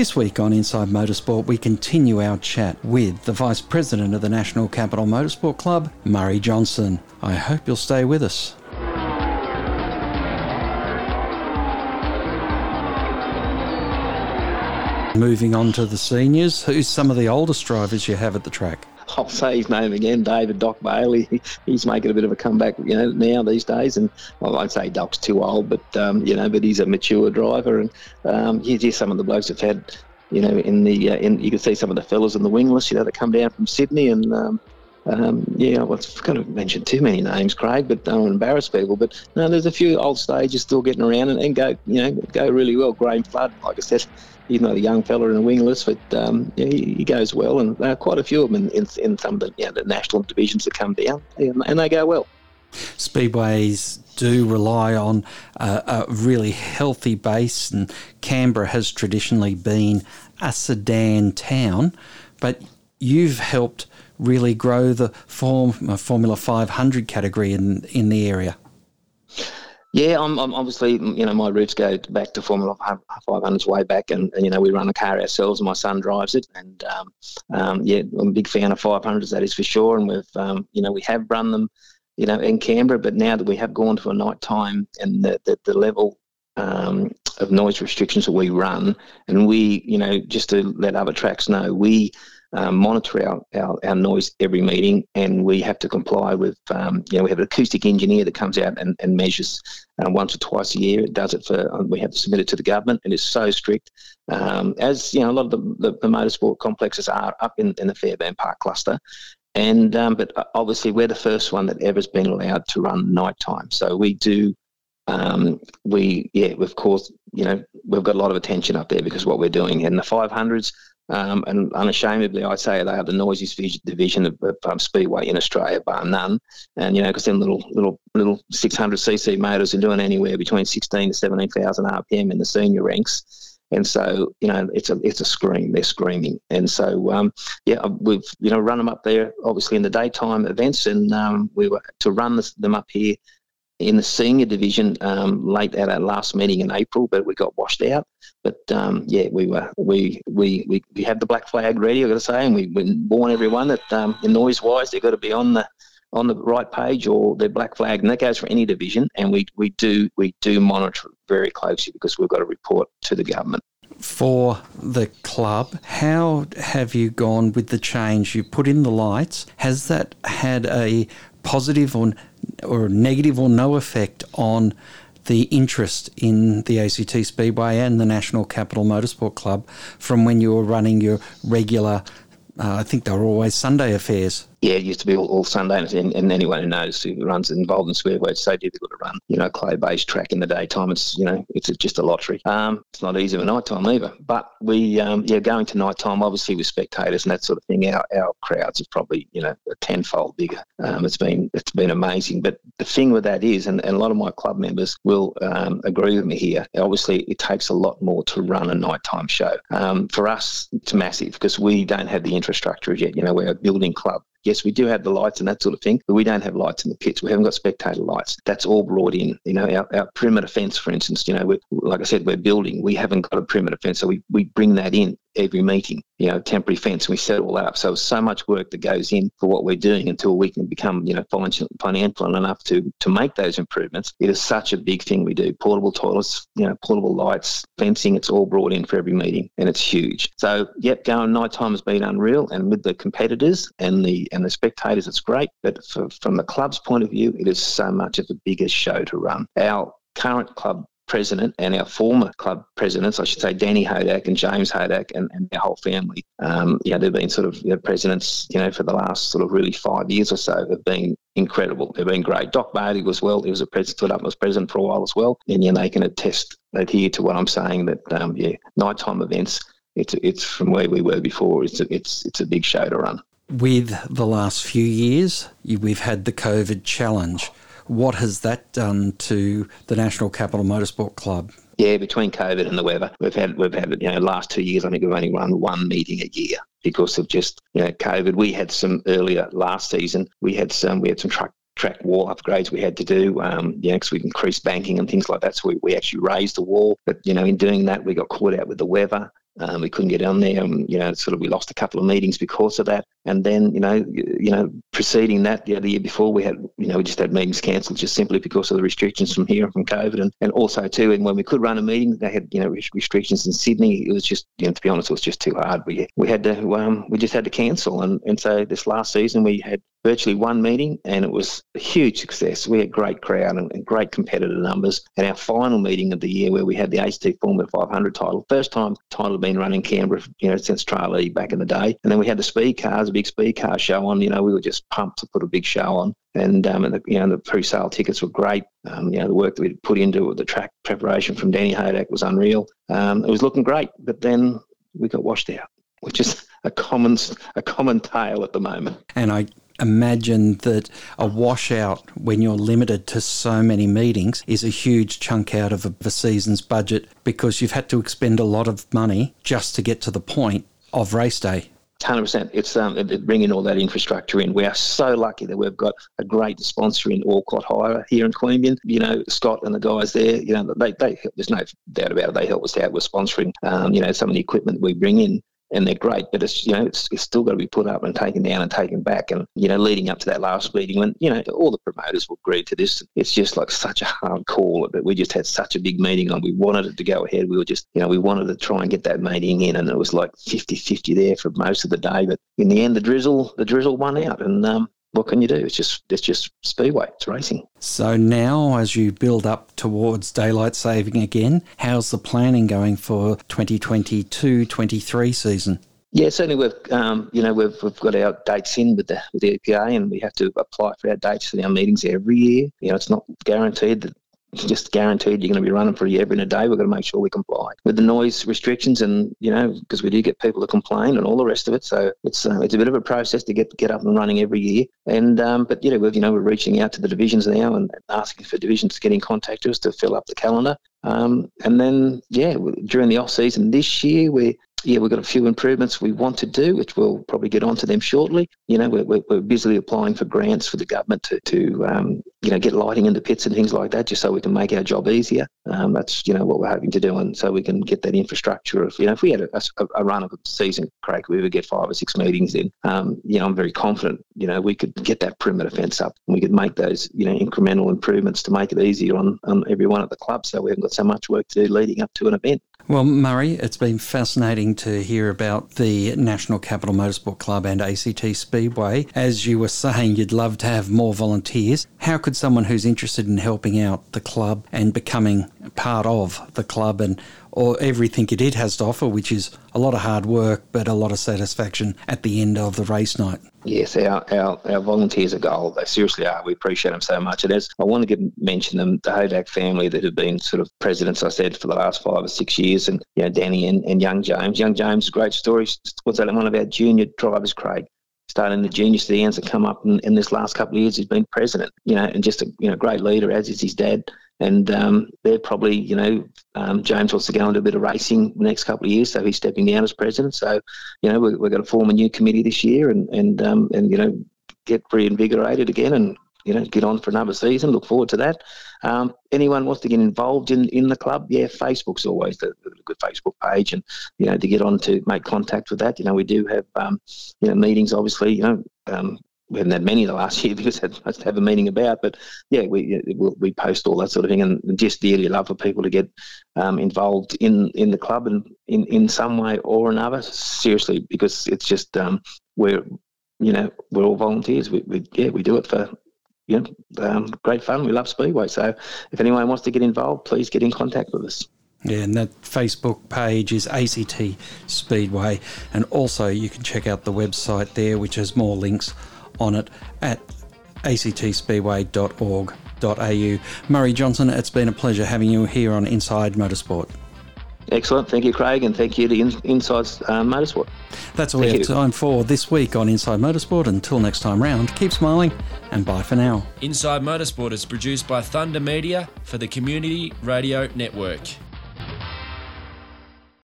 This week on Inside Motorsport, we continue our chat with the Vice President of the National Capital Motorsport Club, Murray Johnson. I hope you'll stay with us. Moving on to the seniors, who's some of the oldest drivers you have at the track? I'll say his name again, David Doc Bailey. He's making a bit of a comeback, you know, now these days. And I won't say Doc's too old, but um, you know, but he's a mature driver. And um, he's just some of the blokes have had, you know, in the uh, in you can see some of the fellas in the wingless, you know, that come down from Sydney and. Um, um, yeah, well, I've got to mention too many names, Craig, but don't embarrass people. But no, there's a few old stages still getting around and, and go, you know, go really well. Graham Flood, like I said, he's not a young fella in a wingless, but um, yeah, he, goes well, and there are quite a few of them in, in, in some of the, you know, the national divisions that come down, and, and they go well. Speedways do rely on a, a really healthy base, and Canberra has traditionally been a sedan town, but you've helped really grow the form, uh, Formula 500 category in in the area. Yeah, I'm, I'm, obviously, you know, my roots go back to Formula 500's way back, and, and, you know, we run a car ourselves, my son drives it, and um, um, yeah, I'm a big fan of 500s, that is for sure, and we've, um, you know, we have run them, you know, in Canberra, but now that we have gone to a night time and the, the, the level um, of noise restrictions that we run, and we, you know, just to let other tracks know, we um, monitor our, our, our, noise every meeting, and we have to comply with, um, you know, we have an acoustic engineer that comes out and, and measures uh, once or twice a year. It does it for, um, we have to submit it to the government, and it's so strict. Um, as, you know, a lot of the, the, the, motorsport complexes are up in, in the Fairbairn Park cluster. And um, but uh, obviously we're the first one that ever's been allowed to run nighttime. So we do um, we yeah, of course, you know, we've got a lot of attention up there because what we're doing. And the 500s, um, and unashamedly, I say they are the noisiest division of, of um, speedway in Australia, bar none. And you know, because them little little little 600cc motors are doing anywhere between 16 to 17,000 RPM in the senior ranks. And so, you know, it's a it's a scream. They're screaming, and so um, yeah, we've you know run them up there, obviously in the daytime events, and um, we were to run this, them up here in the senior division um, late at our last meeting in April, but we got washed out. But um, yeah, we were we, we we we had the black flag ready. I got to say, and we, we warn everyone that um, noise wise, they've got to be on the on the right page or they're black flag, and that goes for any division. And we we do we do monitor very closely because we've got to report to the government for the club. How have you gone with the change? You put in the lights. Has that had a positive or or negative or no effect on the interest in the ACT Speedway and the National Capital Motorsport Club from when you were running your regular, uh, I think they were always Sunday affairs? Yeah, it used to be all, all Sunday, and, and, anyone who knows who runs involved in Speedway, it's so difficult to run, you know, clay-based track in the daytime. It's, you know, it's just a lottery. Um, it's not easy at night time either. But we, um, yeah, going to night time, obviously with spectators and that sort of thing, our, our crowds is probably, you know, tenfold bigger. Um, it's been it's been amazing. But the thing with that is, and, and a lot of my club members will um, agree with me here. Obviously, it takes a lot more to run a nighttime show. Um, for us, it's massive because we don't have the infrastructure yet. You know, we're a building club. Yes, we do have the lights and that sort of thing, but we don't have lights in the pits. We haven't got spectator lights. That's all brought in. You know, our, our perimeter fence, for instance, you know, like I said, we're building. We haven't got a perimeter fence, so we, we bring that in every meeting, you know, temporary fence, we set it all up. So so much work that goes in for what we're doing until we can become, you know, financial, financial enough to to make those improvements. It is such a big thing we do. Portable toilets, you know, portable lights, fencing, it's all brought in for every meeting and it's huge. So yep, going night time has been unreal and with the competitors and the and the spectators it's great. But for, from the club's point of view, it is so much of the biggest show to run. Our current club president and our former club presidents, I should say, Danny Hodak and James Hodak and, and their whole family. Um, you know, they've been sort of you know, presidents, you know, for the last sort of really five years or so. Have been incredible. They've been great. Doc Bailey was well. He was a president, up as president for a while as well. And you know, they can attest, adhere to what I'm saying that um, yeah, nighttime events. It's it's from where we were before. It's a, it's it's a big show to run. With the last few years, we've had the COVID challenge what has that done to the National Capital Motorsport Club? Yeah, between COVID and the weather, we've had we've had you know last two years. I think we've only run one meeting a year because of just you know COVID. We had some earlier last season. We had some we had some truck track wall upgrades we had to do, um, know, because we increased banking and things like that. So we, we actually raised the wall. But, you know, in doing that, we got caught out with the weather. Um, we couldn't get on there, and you know, sort of we lost a couple of meetings because of that. And then you know, you, know, preceding that, you know, the year before, we had you know we just had meetings cancelled just simply because of the restrictions from here and from COVID, and, and also too, and when we could run a meeting, they had you know restrictions in Sydney. It was just you know to be honest, it was just too hard. We we had to um, we just had to cancel, and and so this last season we had virtually one meeting, and it was a huge success. We had great crowd and, and great competitor numbers. And our final meeting of the year, where we had the ACT Formula 500 title, first time title had been run in Canberra, you know, since Tralee back in the day. And then we had the speed cars, a big speed car show on. You know, we were just pumped to put a big show on. And, um, and the, you know, the pre-sale tickets were great. Um, you know, the work that we put into the track preparation from Danny Hodak was unreal. Um, it was looking great, but then we got washed out, which is a common a common tale at the moment. And I imagine that a washout when you're limited to so many meetings is a huge chunk out of a, a season's budget because you've had to expend a lot of money just to get to the point of race day. Hundred percent. It's um, bringing all that infrastructure in. We are so lucky that we've got a great sponsor in Alcott Hire here in Queanbeyan. You know, Scott and the guys there. You know, they they there's no doubt about it. They help us out with sponsoring. Um, you know, some of the equipment we bring in and they're great, but it's you know it's, it's still got to be put up and taken down and taken back. And you know, leading up to that last meeting, when you know all the promoters will agree to this, it's just like such a hard call. But we just had such a big meeting on. We wanted it to go ahead. We were just you know we wanted to try and get that meeting in, and it was like 50-50 there for most of the day. But in the end, the drizzle the drizzle won out, and um, what can you do? It's just it's just speedway. It's racing. So now, as you build up towards daylight saving again, how's the planning going for 2022-23 season? Yeah, certainly we've um, you know we've, we've got our dates in with the with the EPA, and we have to apply for our dates for our meetings every year. You know, it's not guaranteed that just guaranteed you're going to be running for a year every day. We've got to make sure we comply with the noise restrictions, and you know, because we do get people to complain and all the rest of it. So it's uh, it's a bit of a process to get get up and running every year. And um, but you know, we've you know we're reaching out to the divisions now and asking for divisions to get in contact with us to fill up the calendar. Um, and then yeah, during the off season this year, we yeah, we've got a few improvements we want to do, which we'll probably get onto them shortly. You know, we're, we're busily applying for grants for the government to, to um, you know, get lighting in the pits and things like that, just so we can make our job easier. Um, that's, you know, what we're hoping to do. And so we can get that infrastructure of, you know, if we had a, a, a run of a season, Craig, we would get five or six meetings in, um, you know, I'm very confident, you know, we could get that perimeter fence up and we could make those, you know, incremental improvements to make it easier on, on everyone at the club so we haven't got so much work to do leading up to an event. Well, Murray, it's been fascinating to hear about the National Capital Motorsport Club and ACT Speedway. As you were saying, you'd love to have more volunteers. How could someone who's interested in helping out the club and becoming part of the club and or everything it it has to offer, which is a lot of hard work but a lot of satisfaction at the end of the race night. Yes, our, our, our volunteers are gold. They seriously are. We appreciate them so much. And as I want to give, mention them, the Hodak family that have been sort of presidents, I said, for the last five or six years, and you know, Danny and, and young James. Young James, a great story. Was that one of our junior drivers, Craig? starting the junior sedans and come up in, in this last couple of years he's been president you know and just a you know great leader as is his dad and um, they're probably, you know, um, James wants to go into a bit of racing the next couple of years, so he's stepping down as president. So, you know, we're, we're going to form a new committee this year, and and um, and you know, get reinvigorated again, and you know, get on for another season. Look forward to that. Um, anyone wants to get involved in, in the club, yeah, Facebook's always the, good Facebook page, and you know, to get on to make contact with that. You know, we do have um, you know meetings, obviously. You know, um, we haven't had many the last year because had much to have a meeting about. But yeah, we we post all that sort of thing, and just dearly love for people to get um, involved in in the club and in in some way or another. Seriously, because it's just um, we're you know we're all volunteers. We, we yeah we do it for you know um, great fun. We love speedway. So if anyone wants to get involved, please get in contact with us. Yeah, and that Facebook page is ACT Speedway. And also, you can check out the website there, which has more links on it at actspeedway.org.au. Murray Johnson, it's been a pleasure having you here on Inside Motorsport. Excellent. Thank you, Craig, and thank you to Inside uh, Motorsport. That's all thank we have you. time for this week on Inside Motorsport. Until next time round, keep smiling and bye for now. Inside Motorsport is produced by Thunder Media for the Community Radio Network.